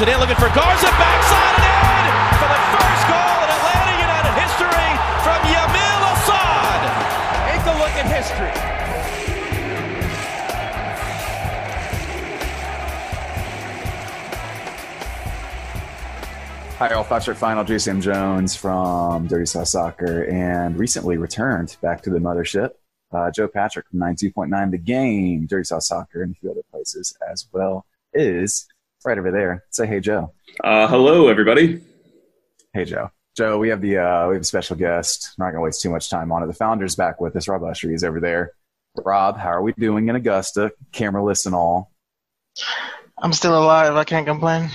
It in, looking for Garza, backside and in for the first goal in Atlanta United history from Yamil Asad. Take a look at history. Hi, all. Thoughts Your Final. JCM Jones from Dirty South Soccer and recently returned back to the mothership. Uh, Joe Patrick from 92.9 The Game, Dirty South Soccer, and a few other places as well is right over there. Say hey, Joe. Uh, hello, everybody. Hey, Joe. Joe, we have the uh, we have a special guest. I'm not going to waste too much time on it. The founder's back with us. Rob Usher is over there. Rob, how are we doing in Augusta? Cameraless and all. I'm still alive. I can't complain.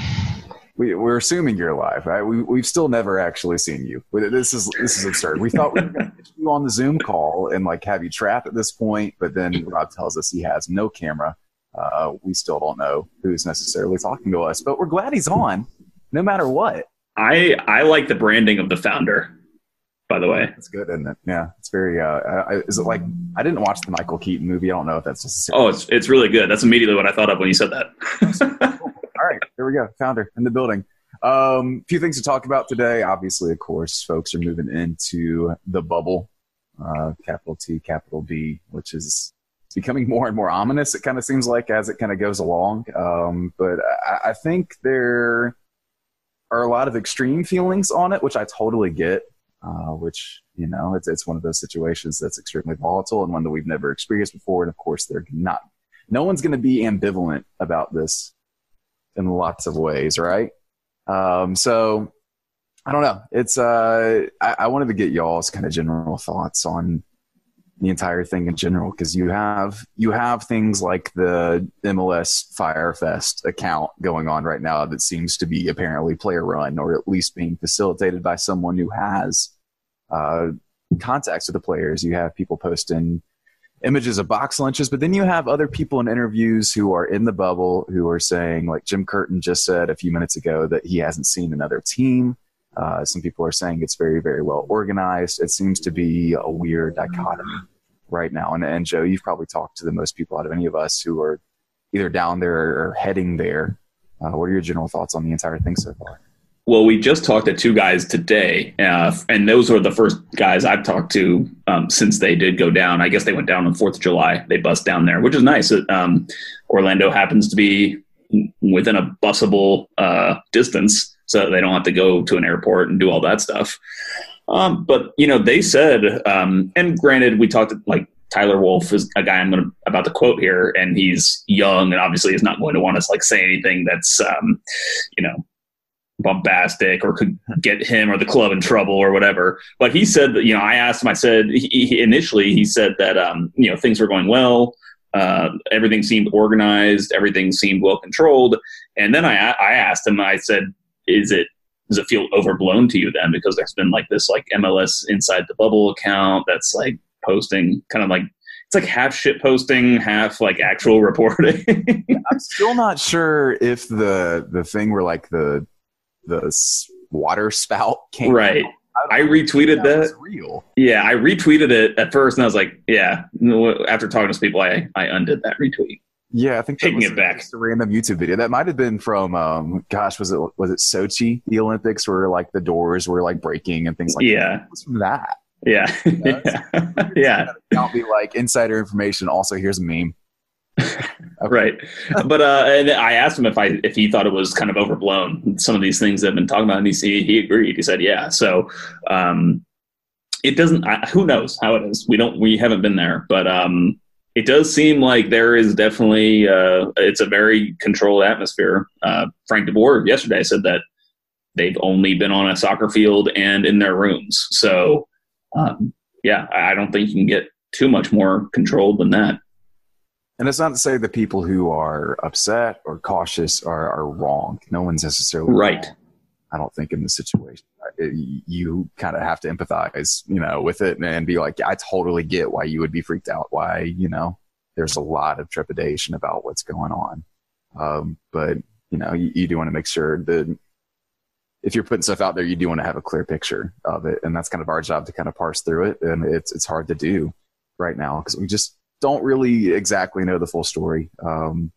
We, we're assuming you're alive, right? We, we've still never actually seen you. This is this is absurd. We thought we were going to get you on the Zoom call and like have you trapped at this point, but then Rob tells us he has no camera. Uh, we still don't know who's necessarily talking to us, but we're glad he's on, no matter what. I I like the branding of the founder. By the way, It's good, isn't it? Yeah, it's very. Uh, I, is it like I didn't watch the Michael Keaton movie? I don't know if that's necessarily. oh, it's it's really good. That's immediately what I thought of when you said that. All right, here we go. Founder in the building. Um, few things to talk about today. Obviously, of course, folks are moving into the bubble, uh, capital T, capital B, which is becoming more and more ominous. It kind of seems like as it kind of goes along. Um, but I, I think there are a lot of extreme feelings on it, which I totally get. Uh, which you know, it's it's one of those situations that's extremely volatile and one that we've never experienced before. And of course, they're not. No one's going to be ambivalent about this in lots of ways, right? Um, so I don't know. It's uh, I, I wanted to get y'all's kind of general thoughts on the entire thing in general because you have you have things like the MLS Firefest account going on right now that seems to be apparently player run or at least being facilitated by someone who has uh, contacts with the players. You have people posting images of box lunches, but then you have other people in interviews who are in the bubble who are saying, like Jim Curtin just said a few minutes ago, that he hasn't seen another team. Uh, some people are saying it's very, very well organized. It seems to be a weird dichotomy right now. And, and Joe, you've probably talked to the most people out of any of us who are either down there or heading there. Uh, what are your general thoughts on the entire thing so far? Well, we just talked to two guys today, uh, and those were the first guys I've talked to um, since they did go down. I guess they went down on Fourth of July. They bust down there, which is nice. Um, Orlando happens to be within a busable uh, distance, so they don't have to go to an airport and do all that stuff. Um, but you know, they said, um, and granted, we talked like Tyler Wolff is a guy I'm to about to quote here, and he's young and obviously is not going to want us like say anything that's um, you know bombastic or could get him or the club in trouble or whatever. But he said that, you know, I asked him, I said, he, he, initially he said that, um, you know, things were going well. Uh, everything seemed organized. Everything seemed well controlled. And then I, I asked him, I said, is it, does it feel overblown to you then? Because there's been like this like MLS inside the bubble account that's like posting kind of like it's like half shit posting, half like actual reporting. I'm still not sure if the the thing where like the the water spout came Right. out. I retweeted that. was real. Yeah, I retweeted it at first, and I was like, "Yeah." After talking to some people, I I undid that retweet. Yeah, I think that Taking was it back. just a random YouTube video. That might have been from, um, gosh, was it was it Sochi, the Olympics, where like the doors were like breaking and things like that. Yeah. It was from that. Yeah, yeah, yeah, Can't be like insider information. Also, here's a meme. right. But uh, and I asked him if I if he thought it was kind of overblown. Some of these things that have been talking about, and he he agreed. He said, "Yeah." So um, it doesn't. I, who knows how it is? We don't. We haven't been there, but um, it does seem like there is definitely. Uh, it's a very controlled atmosphere. Uh, Frank DeBoer yesterday said that they've only been on a soccer field and in their rooms. So um, yeah, I don't think you can get too much more controlled than that. And it's not to say the people who are upset or cautious are, are wrong. No one's necessarily Right. wrong, I don't think in this situation. You kind of have to empathize, you know, with it and be like, I totally get why you would be freaked out. Why, you know, there's a lot of trepidation about what's going on. Um, but you know, you, you do want to make sure that if you're putting stuff out there, you do want to have a clear picture of it, and that's kind of our job to kind of parse through it. And it's it's hard to do right now because we just don't really exactly know the full story. Um,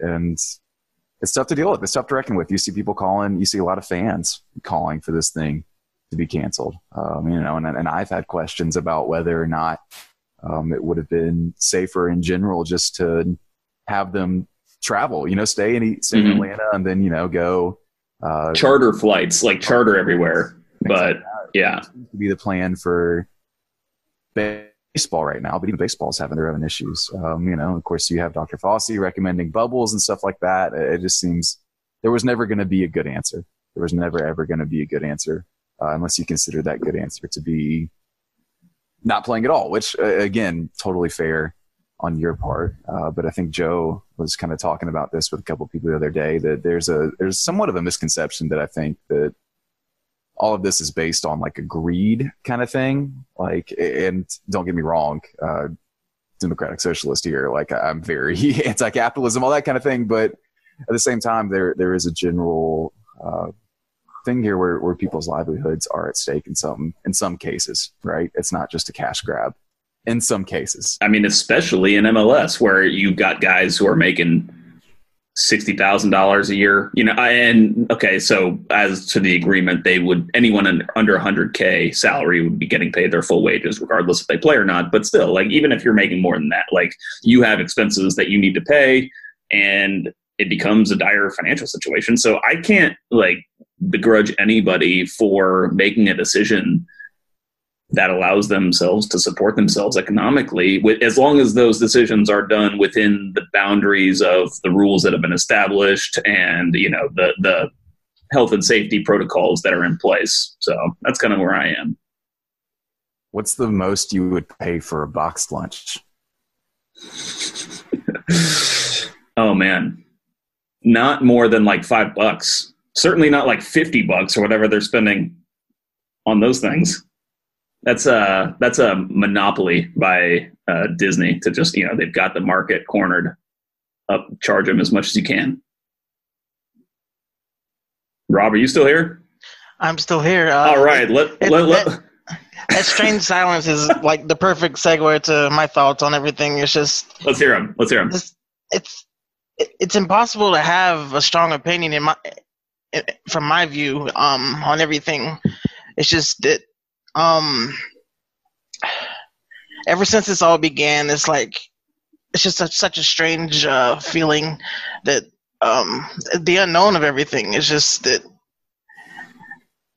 and it's tough to deal with. It's tough to reckon with. You see people calling. You see a lot of fans calling for this thing to be canceled. Um, you know, and and I've had questions about whether or not um, it would have been safer in general just to have them travel. You know, stay in stay in Mhm. Atlanta and then you know go. Uh, Charter flights, like charter everywhere. But like yeah, to be the plan for baseball right now, but even baseball's having their own issues. Um, you know, of course, you have Dr. Fauci recommending bubbles and stuff like that. It just seems there was never going to be a good answer. There was never ever going to be a good answer uh, unless you consider that good answer to be not playing at all, which uh, again, totally fair on your part. Uh, but I think Joe was kind of talking about this with a couple of people the other day that there's a there's somewhat of a misconception that I think that all of this is based on like a greed kind of thing. Like, and don't get me wrong, uh, democratic socialist here. Like, I'm very anti-capitalism, all that kind of thing. But at the same time, there there is a general uh, thing here where, where people's livelihoods are at stake in some in some cases, right? It's not just a cash grab. In some cases, I mean, especially in MLS where you've got guys who are making sixty thousand dollars a year. You know, and okay, so as to the agreement, they would anyone under hundred k salary would be getting paid their full wages, regardless if they play or not. But still, like even if you're making more than that, like you have expenses that you need to pay, and it becomes a dire financial situation. So I can't like begrudge anybody for making a decision that allows themselves to support themselves economically with, as long as those decisions are done within the boundaries of the rules that have been established and you know the the health and safety protocols that are in place. So that's kind of where i am. What's the most you would pay for a boxed lunch? oh man. Not more than like five bucks. Certainly not like 50 bucks or whatever they're spending on those things that's a that's a monopoly by uh, disney to just you know they've got the market cornered up charge them as much as you can rob are you still here I'm still here. Uh, all right let, it- let, let, that- That strange silence is like the perfect segue to my thoughts on everything. It's just let's hear them. let's hear him it's it's it- it's impossible to have a strong opinion in my from my view um on everything. It's just that um ever since this all began, it's like it's just such, such a strange uh, feeling that um the unknown of everything. Is just that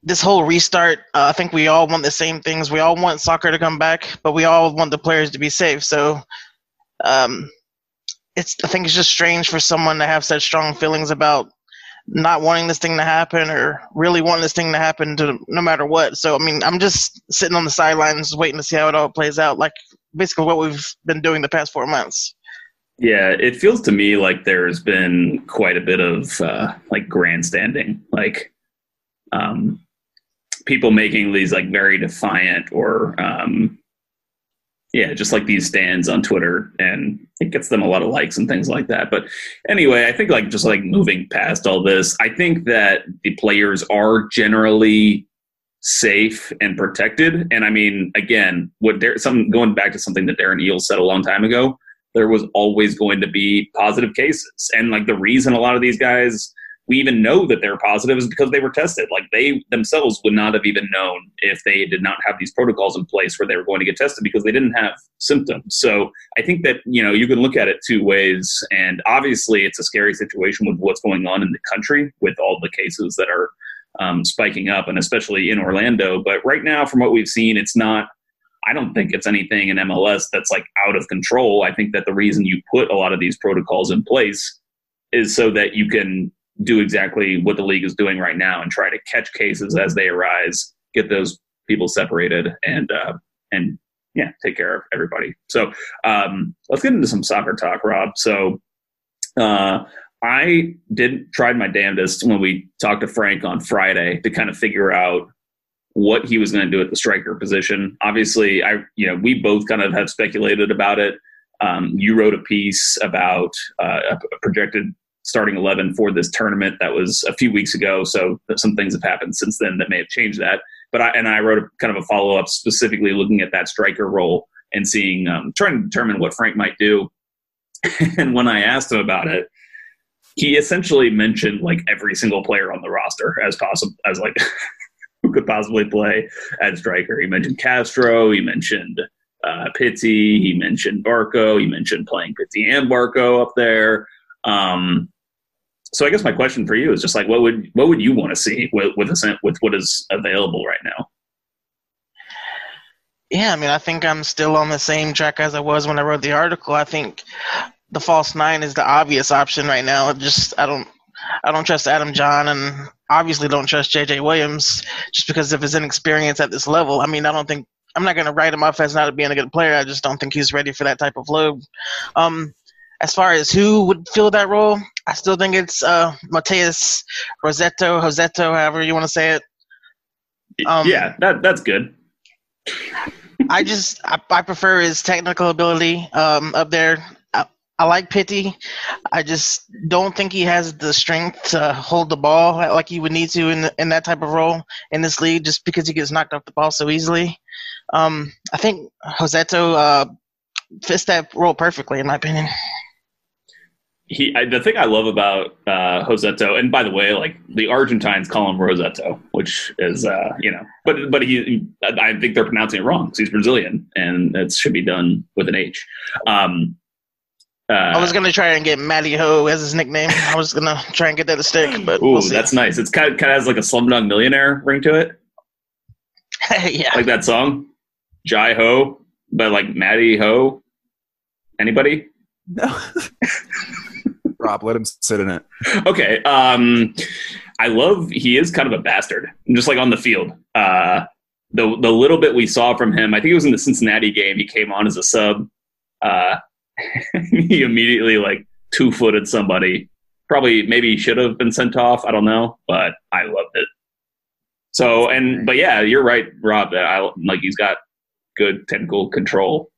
this whole restart uh, i think we all want the same things. We all want soccer to come back but we all want the players to be safe. So um it's i think it's just strange for someone to have such strong feelings about not wanting this thing to happen or really wanting this thing to happen to no matter what. So i mean i'm just sitting on the sidelines waiting to see how it all plays out like basically what we've been doing the past four months. Yeah, it feels to me like there's been quite a bit of uh, like grandstanding, like um, people making these like very defiant or um, yeah, just like these stands on Twitter, and it gets them a lot of likes and things like that. But anyway, I think like just like moving past all this, I think that the players are generally safe and protected. And I mean, again, what there some going back to something that Darren Eales said a long time ago there was always going to be positive cases. And like the reason a lot of these guys we even know that they're positive is because they were tested. Like they themselves would not have even known if they did not have these protocols in place where they were going to get tested because they didn't have symptoms. So I think that, you know, you can look at it two ways. And obviously it's a scary situation with what's going on in the country with all the cases that are um, spiking up and especially in Orlando. But right now, from what we've seen, it's not I don't think it's anything in MLS that's like out of control. I think that the reason you put a lot of these protocols in place is so that you can do exactly what the league is doing right now and try to catch cases as they arise, get those people separated, and uh, and yeah, take care of everybody. So um, let's get into some soccer talk, Rob. So uh, I did tried my damnedest when we talked to Frank on Friday to kind of figure out what he was going to do at the striker position. Obviously, I you know we both kind of have speculated about it. Um, you wrote a piece about uh, a projected starting 11 for this tournament that was a few weeks ago so some things have happened since then that may have changed that but i and i wrote a kind of a follow-up specifically looking at that striker role and seeing um, trying to determine what frank might do and when i asked him about it he essentially mentioned like every single player on the roster as possible as like who could possibly play at striker. He mentioned Castro. He mentioned uh, Pity. He mentioned Barco. He mentioned playing Pity and Barco up there. Um, so I guess my question for you is just like, what would what would you want to see with with, a, with what is available right now? Yeah, I mean, I think I'm still on the same track as I was when I wrote the article. I think the false nine is the obvious option right now. Just I don't I don't trust Adam Jahn and obviously don't trust JJ Williams just because of his inexperience at this level. I mean, I don't think I'm not going to write him off as not being a good player. I just don't think he's ready for that type of load. Um, as far as who would fill that role, I still think it's uh, Matheus Rossetto, Josetto, however you want to say it. Um, yeah, that that's good. I just I, I, prefer his technical ability um, up there. I, I like Pity. I just don't think he has the strength to hold the ball like he would need to in in that type of role in this league, just because he gets knocked off the ball so easily. Um, I think Josetto uh, fits that role perfectly, in my opinion he I, the thing I love about uh, Josetto, and by the way, like the Argentines call him Rosetto, which is uh, you know, but but he I think they're pronouncing it wrong because he's Brazilian and it should be done with an H. Um, uh, I was gonna try and get Matty Ho as his nickname. I was gonna try and get that to stick, but ooh, we'll that's nice. It's kind of, kind of has like a Slumdog Millionaire ring to it. yeah, like that song, Jai Ho, but like Matty Ho. Anybody? No. Let him sit in it. Okay. Um, I love he is kind of a bastard, just like on the field. Uh, the the little bit we saw from him, I think it was in the Cincinnati game. He came on as a sub. Uh, he immediately like two footed somebody. Probably maybe should have been sent off. I don't know, but I loved it. So and but yeah, you're right, Rob. That I like he's got good technical control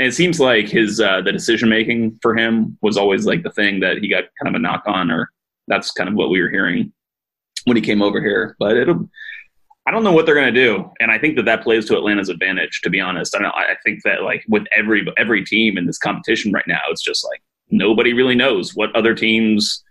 and it seems like his uh, the decision making for him was always like the thing that he got kind of a knock on, or that's kind of what we were hearing when he came over here. But it'll. I don't know what they're going to do, and I think that that plays to Atlanta's advantage. To be honest, I, I think that like with every every team in this competition right now, it's just like nobody really knows what other teams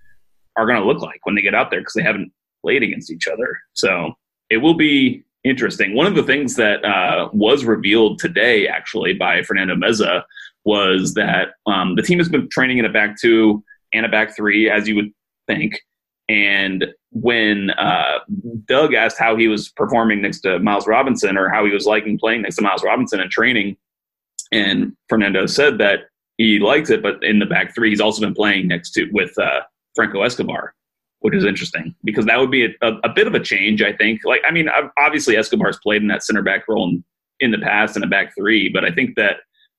are going to look like when they get out there because they haven't played against each other. So it will be Interesting. One of the things that uh, was revealed today, actually, by Fernando Meza, was that um, the team has been training in a back two and a back three, as you would think. And when uh, Doug asked how he was performing next to Miles Robinson or how he was liking playing next to Miles Robinson in training, and Fernando said that he likes it, but in the back three, he's also been playing next to with uh, Franco Escobar which is interesting because that would be a, a, a, bit of a change, I think. Like, I mean, obviously Escobar's played in that center back role in, in the past in a back three, but I think that,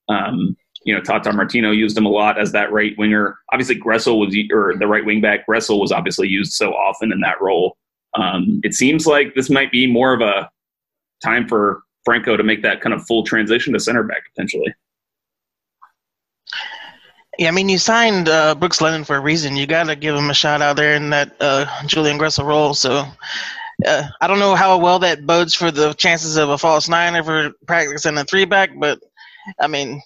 um, you know, Tata Martino used him a lot as that right winger. Obviously, Gressel was, or the right wing back, Gressel was obviously used so often in that role. Um, it seems like this might be more of a time for Franco to make that kind of full transition to center back potentially. Yeah, I mean, you signed uh, Brooks Lennon for a reason. You got to give him a shot out there in that uh, Julian Gressel role. So uh, I don't know how well that bodes for the chances of a false nine ever practicing a three back, but I mean,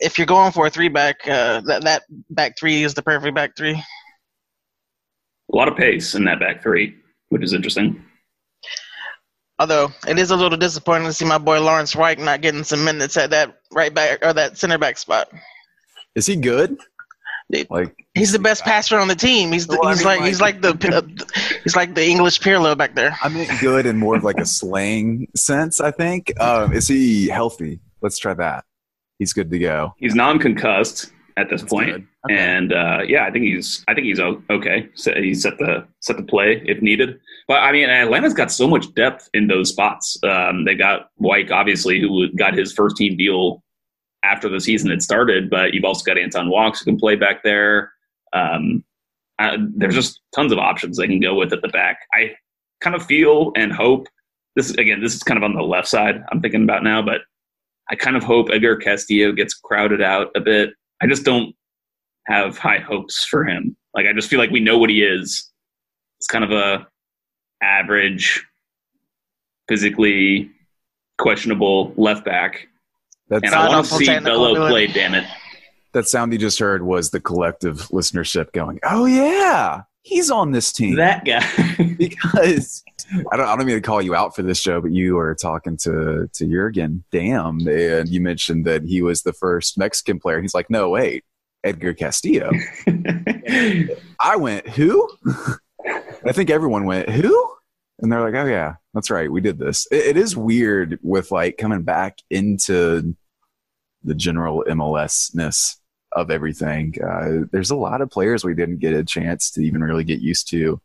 if you're going for a three back, uh, that that back three is the perfect back three. A lot of pace in that back three, which is interesting. Although it is a little disappointing to see my boy Laurence Wyke not getting some minutes at that right back or that center back spot. Is he good? Like he's the best passer on the team. He's the, well, he's I mean, like, he's like the he's like the English Pirlo back there. I mean, good in more of like a slang sense. I think. Um, is he healthy? Let's try that. He's good to go. He's non-concussed at this point. okay. and uh, yeah, I think he's I think he's okay. So he's set the set the play if needed. But I mean, Atlanta's got so much depth in those spots. Um, they got Wyke, obviously, who got his first team deal after the season had started, but you've also got Anton Walkes who can play back there. Um, uh, there's just tons of options they can go with at the back. I kind of feel and hope this again. This is kind of on the left side. I'm thinking about now, but I kind of hope Edgar Castillo gets crowded out a bit. I just don't have high hopes for him. Like I just feel like we know what he is. It's kind of a average, physically questionable left back that's and I want to see Bello play. Damn it! That sound you just heard was the collective listenership going, "Oh yeah, he's on this team." That guy. because I don't, I don't mean to call you out for this show, but you were talking to to Jurgen Damm, and you mentioned that he was the first Mexican player. He's like, "No, wait, Edgar Castillo." I went, "Who?" I think everyone went, "Who?" And they're like, "Oh yeah, that's right, we did this." it, it is weird with like coming back into the general MLS ness of everything. Uh, there's a lot of players we didn't get a chance to even really get used to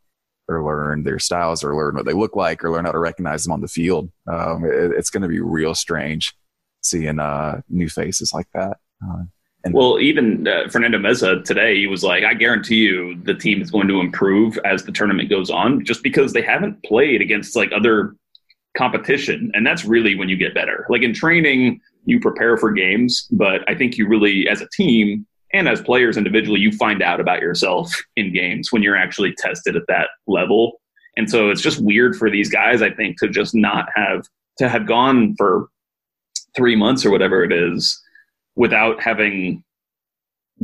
or learn their styles or learn what they look like or learn how to recognize them on the field. Um, it, it's going to be real strange seeing uh, new faces like that. Uh, and well, even uh, Fernando Meza today, he was like, I guarantee you the team is going to improve as the tournament goes on just because they haven't played against like other competition. And that's really when you get better. Like in training, you prepare for games, but I think you really, as a team and as players individually, you find out about yourself in games when you're actually tested at that level. And so it's just weird for these guys, I think, to just not have to have gone for three months or whatever it is without having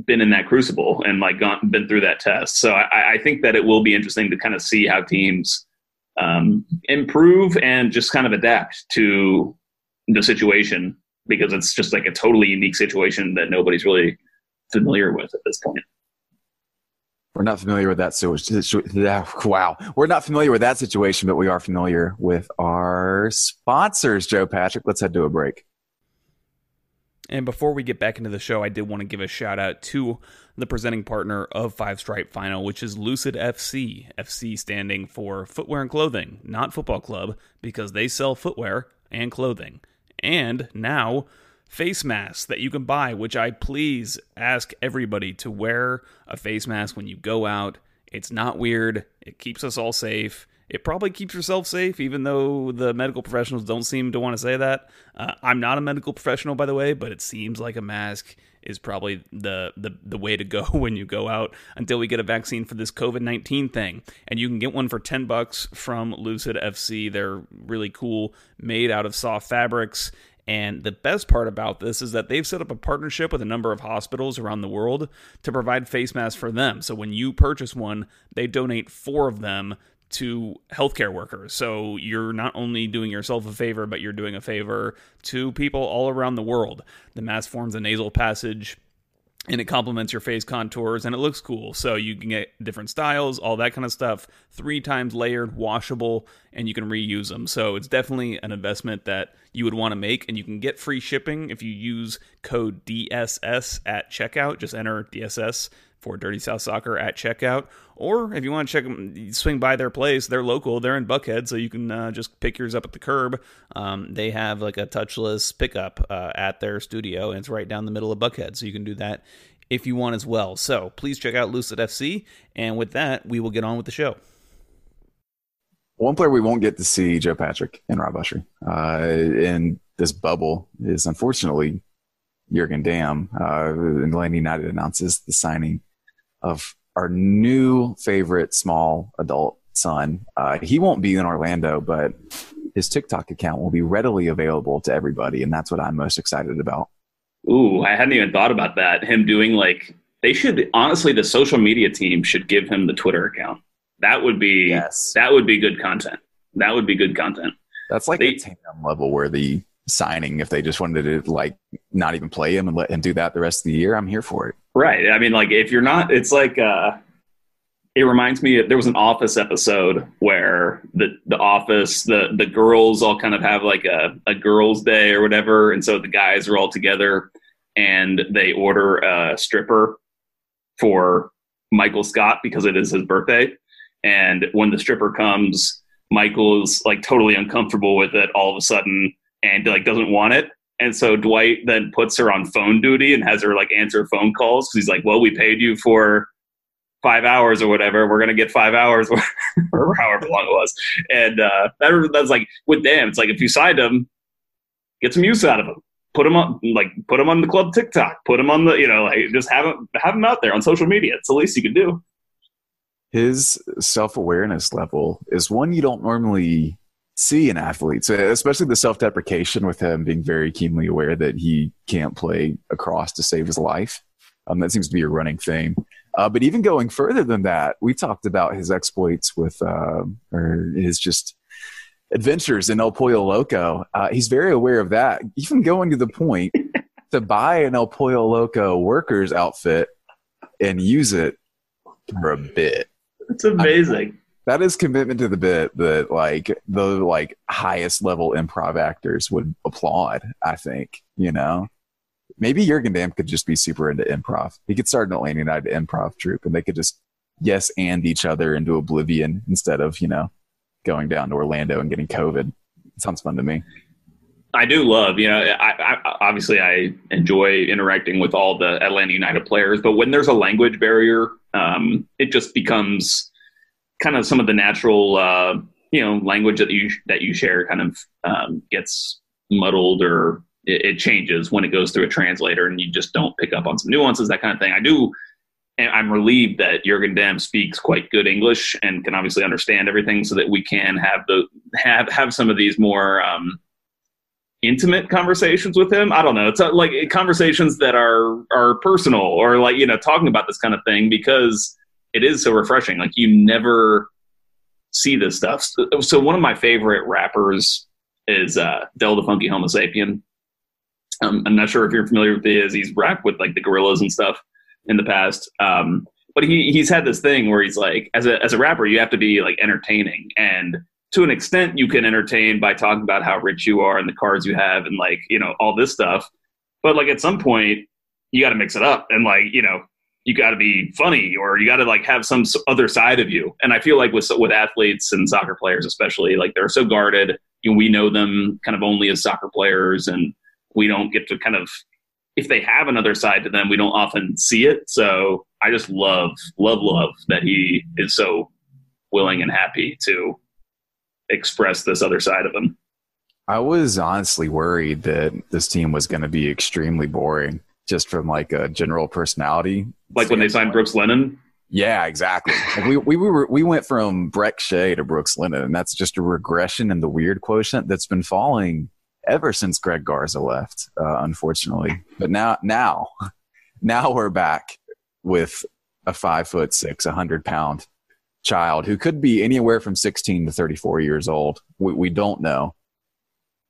been in that crucible and like gone been through that test. So I, I think that it will be interesting to kind of see how teams um, improve and just kind of adapt to the situation because it's just like a totally unique situation that nobody's really familiar with at this point. We're not familiar with that situation. Wow. We're not familiar with that situation, but we are familiar with our sponsors, Joe Patrick. Let's head to a break. And before we get back into the show, I did want to give a shout out to the presenting partner of Five Stripe Final, which is Lucid FC. FC standing for Footwear and Clothing, not Football Club, because they sell footwear and clothing. And now, face masks that you can buy, which I please ask everybody to wear a face mask when you go out. It's not weird, it keeps us all safe. It probably keeps yourself safe, even though the medical professionals don't seem to want to say that. Uh, I'm not a medical professional, by the way, but it seems like a mask is probably the, the the way to go when you go out until we get a vaccine for this COVID nineteen thing. And you can get one for ten bucks from Lucid FC. They're really cool, made out of soft fabrics. And the best part about this is that they've set up a partnership with a number of hospitals around the world to provide face masks for them. So when you purchase one, they donate four of them to healthcare workers. So you're not only doing yourself a favor, but you're doing a favor to people all around the world. The mask forms a nasal passage and it complements your face contours and it looks cool. So you can get different styles, all that kind of stuff, three times layered, washable, and you can reuse them. So it's definitely an investment that you would want to make, and you can get free shipping if you use code DSS at checkout. Just enter DSS for Dirty South Soccer at checkout. Or if you want to check them, swing by their place. They're local. They're in Buckhead, so you can uh, just pick yours up at the curb. Um, they have like a touchless pickup uh, at their studio, and it's right down the middle of Buckhead, so you can do that if you want as well. So please check out Lucid FC. And with that, we will get on with the show. One player we won't get to see, Joe Patrick and Rob Usher, uh, in this bubble is unfortunately Jurgen Damm. Uh, Atlanta United announces the signing of our new favorite small adult son. Uh, he won't be in Orlando, but his TikTok account will be readily available to everybody, and that's what I'm most excited about. Ooh, I hadn't even thought about that. Him doing like they should honestly, the social media team should give him the Twitter account. That would be yes. that would be good content. That would be good content. That's like they, the Tatum level where the signing, if they just wanted to like not even play him and let him do that the rest of the year, I'm here for it. Right. I mean, like if you're not, it's like uh, it reminds me. There was an Office episode where the the Office the the girls all kind of have like a a girls' day or whatever, and so the guys are all together and they order a stripper for Michael Scott because it is his birthday. And when the stripper comes, Michael is like totally uncomfortable with it all of a sudden and like doesn't want it. And so Dwight then puts her on phone duty and has her like answer phone calls because he's like, well, we paid you for five hours or whatever. We're gonna get five hours or however long it was. And uh, that, that's like with them. It's like if you signed them, get some use out of them. Put them on, like put them on the club TikTok. Put them on the, you know, like just have them have them out there on social media. It's the least you can do. His self awareness level is one you don't normally see in athletes, especially the self deprecation with him being very keenly aware that he can't play across to save his life. Um, that seems to be a running theme. Uh, but even going further than that, we talked about his exploits with, uh, or his just adventures in El Pollo Loco. Uh, he's very aware of that, even going to the point to buy an El Pollo Loco workers outfit and use it for a bit. It's amazing. That is commitment to the bit that like the like highest level improv actors would applaud. I think you know maybe Jurgen Damm could just be super into improv. He could start an Atlanta United improv troupe, and they could just yes and each other into oblivion instead of you know going down to Orlando and getting COVID. It sounds fun to me. I do love, you know, I, I, obviously I enjoy interacting with all the Atlanta United players, but when there's a language barrier, um, it just becomes kind of some of the natural, uh, you know, language that you that you share kind of um, gets muddled or it, it, changes when it goes through a translator, and you just don't pick up on some nuances, that kind of thing. I do. And I'm relieved that Jurgen Damm speaks quite good English and can obviously understand everything, so that we can have the have have some of these more um, intimate conversations with him. I don't know. It's uh, like conversations that are are personal or like you know talking about this kind of thing because it is so refreshing. Like you never see this stuff. So, so one of my favorite rappers is uh, Del the Funky Homosapien. Um, I'm not sure if you're familiar with his. He's rapped with like the Gorillaz and stuff in the past. Um, but he he's had this thing where he's like, as a as a rapper, you have to be like entertaining and to an extent you can entertain by talking about how rich you are and the cars you have and like you know all this stuff but like at some point you got to mix it up and like you know you got to be funny or you got to like have some other side of you and i feel like with with athletes and soccer players especially like they're so guarded you know, we know them kind of only as soccer players and we don't get to kind of if they have another side to them we don't often see it so i just love love love that he is so willing and happy to express this other side of him. I was honestly worried that this team was going to be extremely boring just from like a general personality. Like when they signed Brooks Lennon? Yeah, exactly. Like we, we, were, we went from Brek Shea to Brooks Lennon, and that's just a regression in the weird quotient that's been falling ever since Greg Garza left, uh, unfortunately. But now, now, now we're back with a five foot six, a hundred pound child who could be anywhere from 16 to 34 years old. We, we don't know.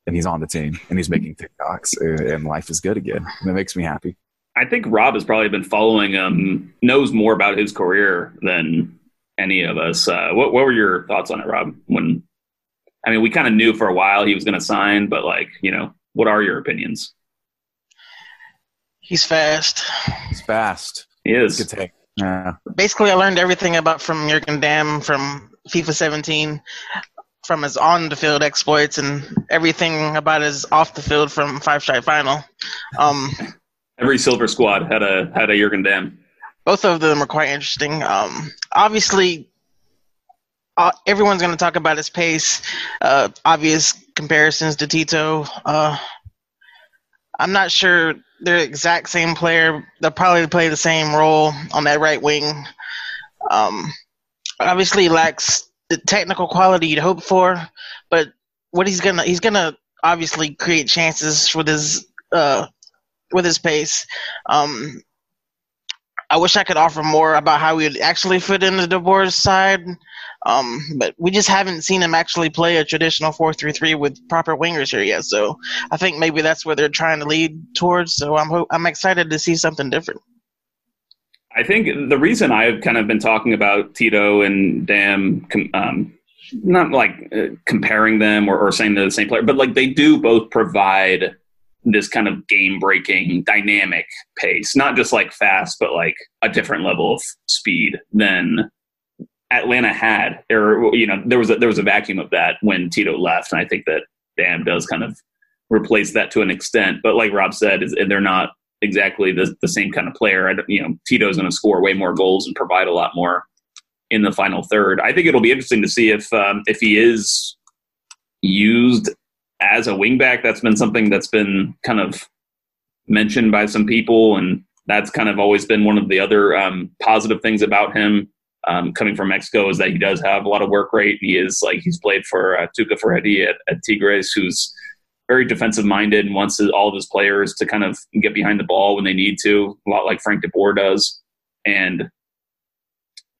And he's on the team and he's making TikToks and life is good again. And it makes me happy. I think Rob has probably been following him, knows more about his career than any of us. Uh, what, what were your thoughts on it, Rob? When, I mean, we kind of knew for a while he was going to sign, but like, you know, what are your opinions? He's fast. He's fast. He is. Good take. Yeah. Basically, I learned everything about from Jurgen Damm from FIFA 17, from his on the field exploits, and everything about his off the field from Five Stripe Final. Um, Every Silver Squad had a had a Jurgen Damm. Both of them are quite interesting. Um, obviously, uh, everyone's going to talk about his pace. Uh, obvious comparisons to Tito. Uh, I'm not sure they're the exact same player. They'll probably play the same role on that right wing. Um, obviously lacks the technical quality you'd hope for, but what he's gonna he's gonna obviously create chances with his uh, with his pace. Um, I wish I could offer more about how he would actually fit into De Boer's side. Um, but we just haven't seen him actually play a traditional 4-3-3 with proper wingers here yet. So I think maybe that's where they're trying to lead towards. So I'm ho- I'm excited to see something different. I think the reason I've kind of been talking about Tito and Damm, um, not like uh, comparing them or, or saying they're the same player, but like they do both provide this kind of game breaking dynamic pace, not just like fast, but like a different level of speed than Atlanta had, or you know, there was a, there was a vacuum of that when Tito left, and I think that Damm does kind of replace that to an extent. But like Rob said, is they're not exactly the, the same kind of player. I, you know, Tito's going to score way more goals and provide a lot more in the final third. I think it'll be interesting to see if um, if he is used as a wingback. That's been something that's been kind of mentioned by some people, and that's kind of always been one of the other um, positive things about him um, coming from Mexico is that he does have a lot of work rate. He is like he's played for uh, Tuca Ferretti at, at Tigres, who's very defensive minded and wants all of his players to kind of get behind the ball when they need to, a lot like Frank DeBoer does, and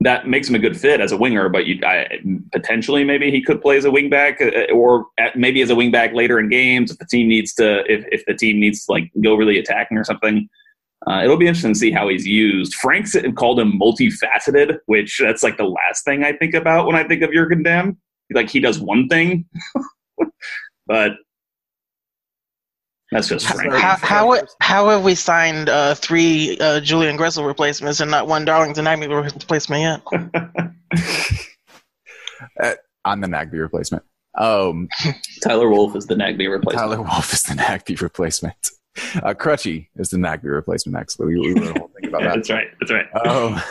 that makes him a good fit as a winger. But you, I, potentially, maybe he could play as a wingback, uh, or at, maybe as a wingback later in games if the team needs to, if if the team needs to like go really attacking or something. Uh, it'll be interesting to see how he's used. Frank's called him multifaceted, which that's like the last thing I think about when I think of Jurgen Damm. Like he does one thing, but that's just Frank. How, how, how have we signed uh, three uh, Julian Gressel replacements and not one Darlington Nagbe replacement yet? uh, I'm the Nagbe replacement. Um, Tyler Wolff is the Nagbe replacement. Tyler Wolff is the Nagbe replacement. Uh, Crutchy is the Nagbe replacement. Actually, we, we wrote a whole thing about that. that's right. That's right. Um,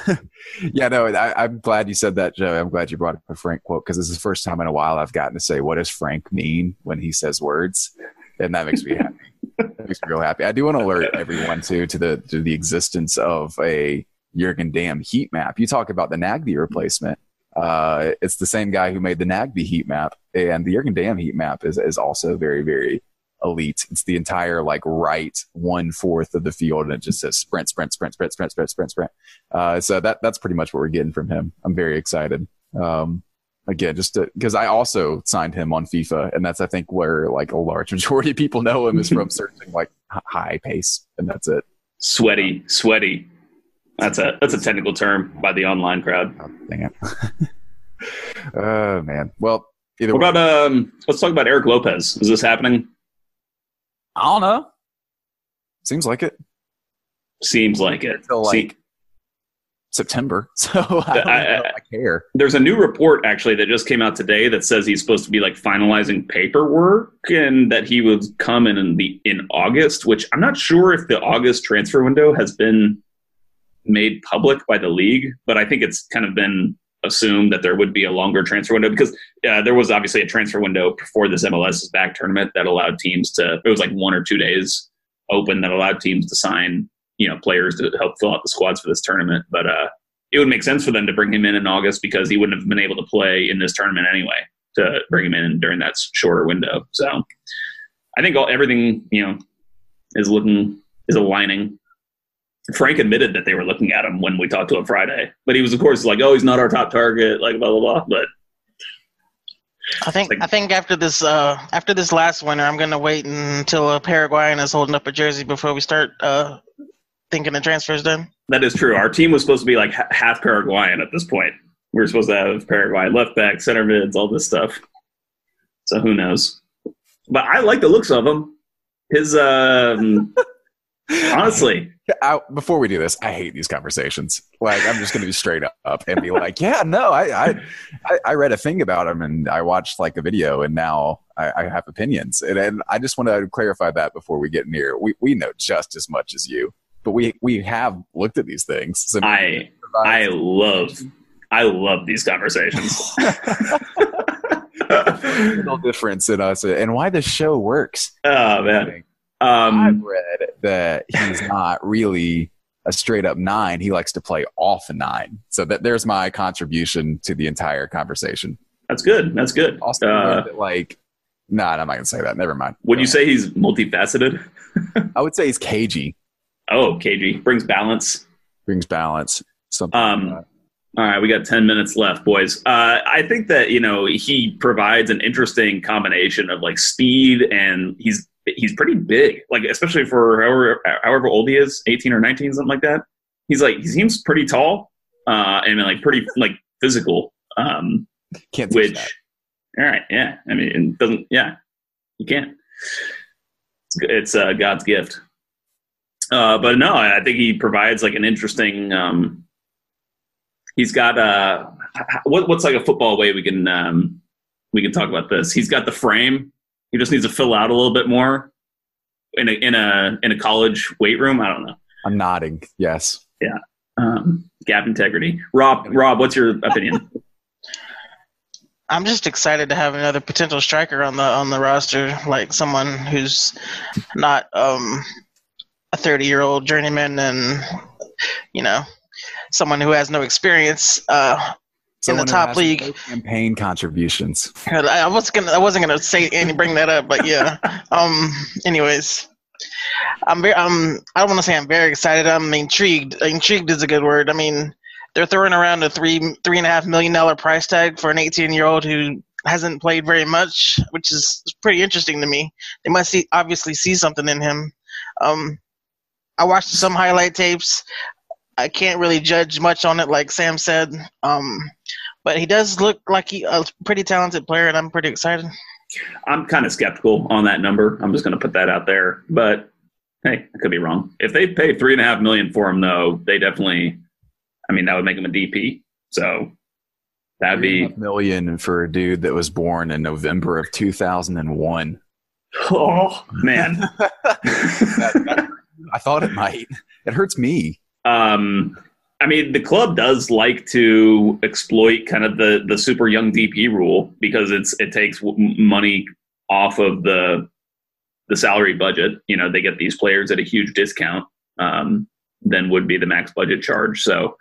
yeah, no, I, am glad you said that, Joe. I'm glad you brought up a Frank quote because this is the first time in a while I've gotten to say, "What does Frank mean when he says words?" And that makes me happy. Makes me real happy. I do want to alert everyone too to the to the existence of a Jurgen Damm heat map. You talk about the Nagbe replacement. Uh, it's the same guy who made the Nagbe heat map, and the Jurgen Damm heat map is is also very very elite. It's the entire like right one fourth of the field, and it just says sprint, sprint, sprint, sprint, sprint, sprint, sprint, sprint. Uh, so that that's pretty much what we're getting from him. I'm very excited. Um, again, just because I also signed him on FIFA, and that's I think where like a large majority of people know him is from searching like high pace, and that's it. Sweaty, sweaty. That's a that's a technical term by the online crowd. Oh, dang it. oh man. Well, either what way. about um? Let's talk about Erik Lopez. Is this happening? I don't know. Seems like it. Seems like it. Until like See, September, so I, I, I, care. There's a new report actually that just came out today that says he's supposed to be like finalizing paperwork and that he would come in in the in August. Which I'm not sure if the August transfer window has been made public by the league, but I think it's kind of been assumed that there would be a longer transfer window because uh, there was obviously a transfer window before this MLS is back tournament that allowed teams to. It was like one or two days open that allowed teams to sign you know players to help fill out the squads for this tournament. But uh, it would make sense for them to bring him in in August because he wouldn't have been able to play in this tournament anyway. To bring him in during that shorter window, so I think all, everything you know is looking is aligning Frank admitted that they were looking at him when we talked to him Friday, but he was, of course, like, "Oh, he's not our top target," like blah blah blah. But I think like, I think after this uh, after this last winter, I'm gonna wait until a Paraguayan is holding up a jersey before we start uh, thinking of transfers. Then that is true. Our team was supposed to be like half Paraguayan at this point. We were supposed to have Paraguayan left back, center mids, all this stuff. So who knows? But I like the looks of him. His um, honestly I, before we do this, I hate these conversations. Like, I'm just going to be straight up and be like, "Yeah, no, I, I, I read a thing about him, and I watched like a video, and now I, I have opinions." And, and, I just want to clarify that before we get near. We we know just as much as you, but we we have looked at these things. So I I love I love these conversations. no difference in us and why the show works. Oh man. Um, I've read that he's not really a straight up nine. He likes to play off a nine. So that there's my contribution to the entire conversation. That's good. That's good. Also, uh, like, nah, I'm not gonna say that. Never mind. Would you say he's multifaceted? I would say he's cagey. Oh, cagey brings balance. Brings balance. Something. Um, like all right, we got 10 minutes left, boys. Uh, I think that, you know, he provides an interesting combination of like speed and he's he's pretty big, like especially for however however old he is, eighteen or nineteen, something like that. He's like he seems pretty tall, uh, and like pretty like physical. Um, can't which, that. all right, yeah. I mean, it doesn't. Yeah, you can't. It's, it's uh, God's gift. Uh, but no, I think he provides like an interesting. Um, he's got uh, what, what's like a football way we can um, we can talk about this. He's got the frame he just needs to fill out a little bit more in a in a in a college weight room. I don't know. I'm nodding. Yes. Yeah. Um, gap integrity. Rob, Rob, what's your opinion? I'm just excited to have another potential striker on the on the roster, like someone who's not um, a 30 year old journeyman and you know someone who has no experience. Uh, Someone who top league. no campaign contributions. I was gonna I wasn't gonna say and bring that up, but yeah. um. Anyways, I'm very um I don't want to say I'm very excited. I'm intrigued. Intrigued is a good word. I mean, they're throwing around a three three and a half million dollar price tag for an 18 year old who hasn't played very much, which is pretty interesting to me. They must see obviously see something in him. Um, I watched some highlight tapes. I can't really judge much on it, like Sam said. Um, but he does look like he, a pretty talented player, and I'm pretty excited. I'm kind of skeptical on that number. I'm just going to put that out there. But hey, I could be wrong. If they pay three and a half million for him, though, they definitely. I mean, that would make him a DP. So that'd be. million for a dude that was born in November of 2001. Oh man. I thought it might. It hurts me. Um, I mean, the club does like to exploit kind of the the super young DP rule because it's it takes money off of the the salary budget. You know, they get these players at a huge discount um, than would be the max budget charge. So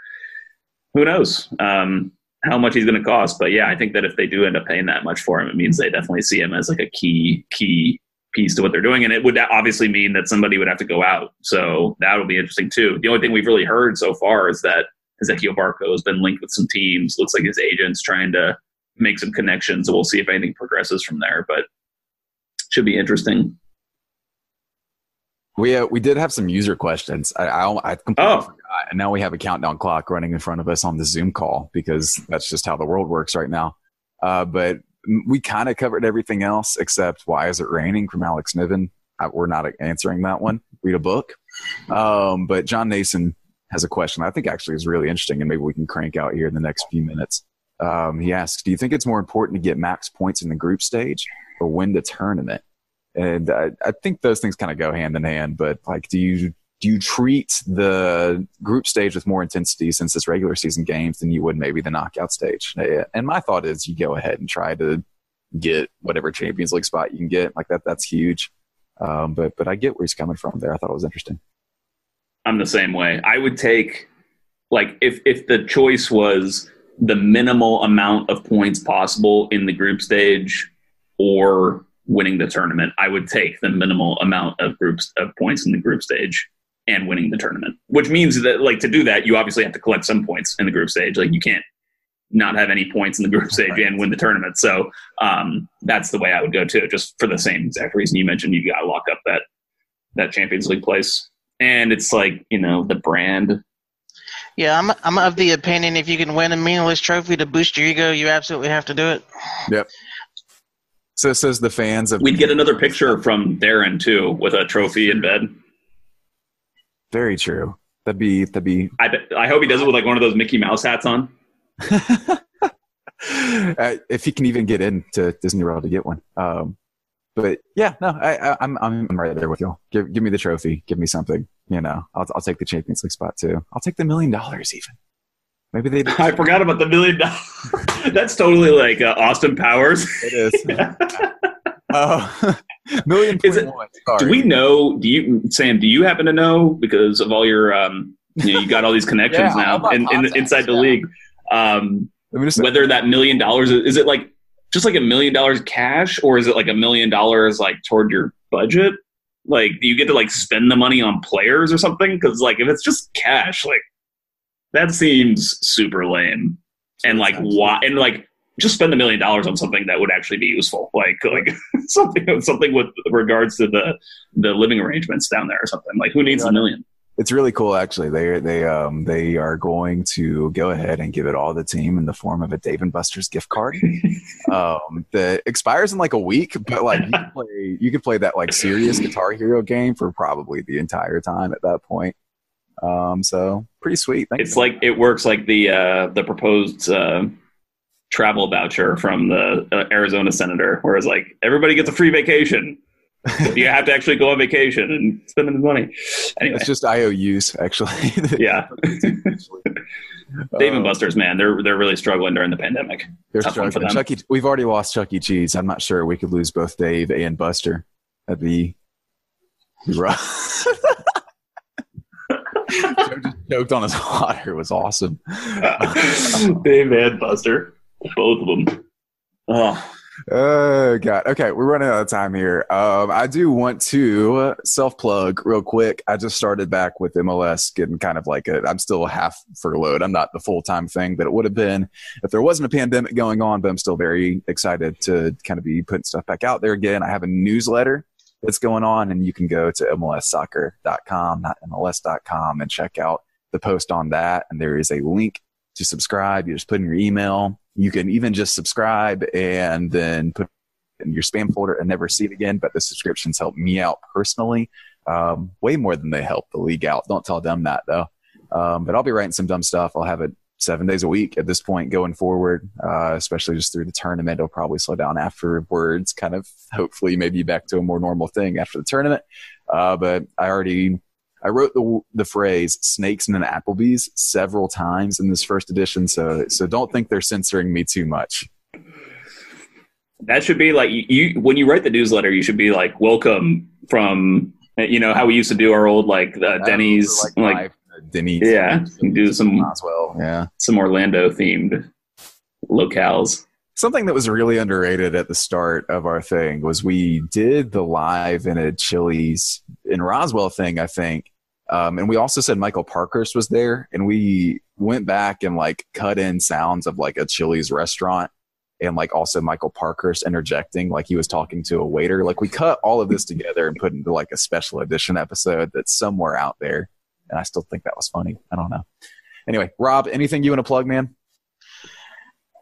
who knows um, how much he's going to cost? But yeah, I think that if they do end up paying that much for him, it means they definitely see him as like a key key piece to what they're doing. And it would obviously mean that somebody would have to go out. So that'll be interesting too. The only thing we've really heard so far is that Ezekiel Barco has been linked with some teams. Looks like his agent's trying to make some connections. So we'll see if anything progresses from there. But should be interesting. We uh, we did have some user questions. I I, I completely Oh. forgot, and now we have a countdown clock running in front of us on the Zoom call because that's just how the world works right now. Uh, but we kind of covered everything else except why is it raining from Alex Niven. Uh, we're not answering that one. Read a book. Um, but John Nason has a question I think actually is really interesting, and maybe we can crank out here in the next few minutes. Um, he asks, "Do you think it's more important to get max points in the group stage or win the tournament?" And I, I think those things kind of go hand in hand. But like, do you do you treat the group stage with more intensity since it's regular season games than you would maybe the knockout stage? And my thought is, you go ahead and try to get whatever Champions League spot you can get. Like that, that's huge. Um, but but I get where he's coming from there. I thought it was interesting. I'm the same way. I would take like if if the choice was the minimal amount of points possible in the group stage or winning the tournament, I would take the minimal amount of groups of points in the group stage and winning the tournament. Which means that like to do that, you obviously have to collect some points in the group stage. Like you can't not have any points in the group stage and win the tournament. So um, that's the way I would go too, just for the same exact reason you mentioned. You got to lock up that that Champions League place, and it's like you know the brand. Yeah, I'm I'm of the opinion if you can win a meaningless trophy to boost your ego, you absolutely have to do it. Yep. So says the fans of We'd get another picture from Darren too with a trophy in bed. Very true. That'd be that'd be. I bet, I hope he does it with like one of those Mickey Mouse hats on. uh, if he can even get into Disney World to get one. Um, but yeah, no, I, I, I'm I'm right there with you. Give give me the trophy. Give me something. You know, I'll I'll take the Champions League spot too. I'll take the million dollars even. Maybe they. I forgot about the million dollars. That's totally like uh, Austin Powers. It is. Oh, million Is it- point one. Sorry. Do we know? Do you, Sam? Do you happen to know because of all your, um, you know, you got all these connections Yeah, now my in, in, inside the yeah. league. Um, Let me whether that million dollars is is it like just like a million dollars cash, or is it like a million dollars like toward your budget? Like, do you get to like spend the money on players or something? Because like, if it's just cash, like that seems super lame. And like, why? And like, just spend a million dollars on something that would actually be useful, like like something something with regards to the the living arrangements down there or something. Like, who needs a million? It's really cool, actually. They they um they are going to go ahead and give it all the team in the form of a Dave and Buster's gift card. um, that expires in like a week, but like you can play you could play that like serious Guitar Hero game for probably the entire time at that point. Um, so pretty sweet. Thank It's you. like it works like the uh, the proposed uh, travel voucher from the uh, Arizona senator, where it's like everybody gets a free vacation. you have to actually go on vacation and spend the money. Anyway, it's just IOUs actually. yeah, Dave and Uh, Buster's, man, they're they're really struggling during the pandemic. They're Tough struggling. them. Chuck E. We've already lost Chuck E. Cheese. I'm not sure we could lose both Dave and Buster. That'd be, be rough. Joe just choked on his water. It was awesome. Dave and Buster, both of them. Oh, Oh god. Okay, we're running out of time here. Um, I do want to self plug real quick. I just started back with MLS, getting kind of like a. I'm still half furloughed. I'm not the full time thing that it would have been if there wasn't a pandemic going on. But I'm still very excited to kind of be putting stuff back out there again. I have a newsletter that's going on, and you can go to mlssoccer.com, not mls.com, and check out the post on that. And there is a link to subscribe. You just put in your email. You can even just subscribe and then put in your spam folder and never see it again. But the subscriptions help me out personally, um, way more than they help the league out. Don't tell them that though. Um, but I'll be writing some dumb stuff. I'll have it seven days a week at this point going forward, uh, especially just through the tournament. It'll probably slow down afterwards, kind of hopefully maybe back to a more normal thing after the tournament. Uh, but I already I wrote the the phrase "snakes in an Applebee's" several times in this first edition, so so don't think they're censoring me too much. that should be like you, you when you write the newsletter. You should be like, "Welcome from." You know how we used to do our old like uh, Denny's, Like, like, live, uh, Denny's, yeah, do some as well. Yeah, some Orlando themed locales. something that was really underrated at the start of our thing was we did the live in a Chili's in Roswell thing, I think. Um, and we also said Michael Parkhurst was there, and we went back and like cut in sounds of like a Chili's restaurant, and like also Michael Parkhurst interjecting, like he was talking to a waiter. Like we cut all of this together and put into like a special edition episode that's somewhere out there, and I still think that was funny. I don't know. Anyway, Rob, anything you want to plug, man?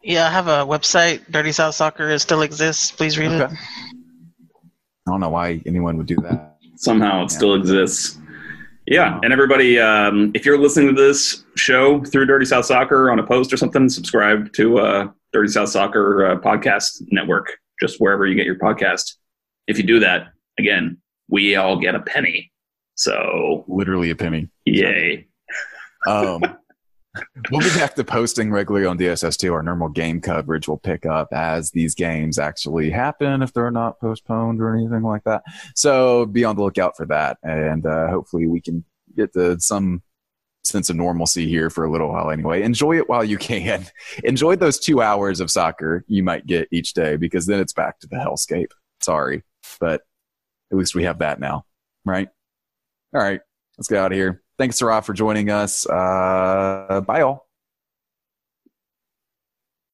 Yeah, I have a website. Dirty South Soccer it still exists. Please read Okay. it. I don't know why anyone would do that. Somehow it still exists. Yeah, and everybody, um, if you're listening to this show through Dirty South Soccer on a post or something, subscribe to uh, Dirty South Soccer uh, podcast network, just wherever you get your podcast. If you do that, again, we all get a penny. So, Literally a penny. yay! Um, we'll be back to posting regularly on DSS2. Our normal game coverage will pick up as these games actually happen if they're not postponed or anything like that. So be on the lookout for that. And uh, hopefully we can get to some sense of normalcy here for a little while anyway. Enjoy it while you can. Enjoy those two hours of soccer you might get each day because then it's back to the hellscape. Sorry, but at least we have that now, right? All right, let's get out of here. Thanks, Sarah, for joining us. Uh, bye, all.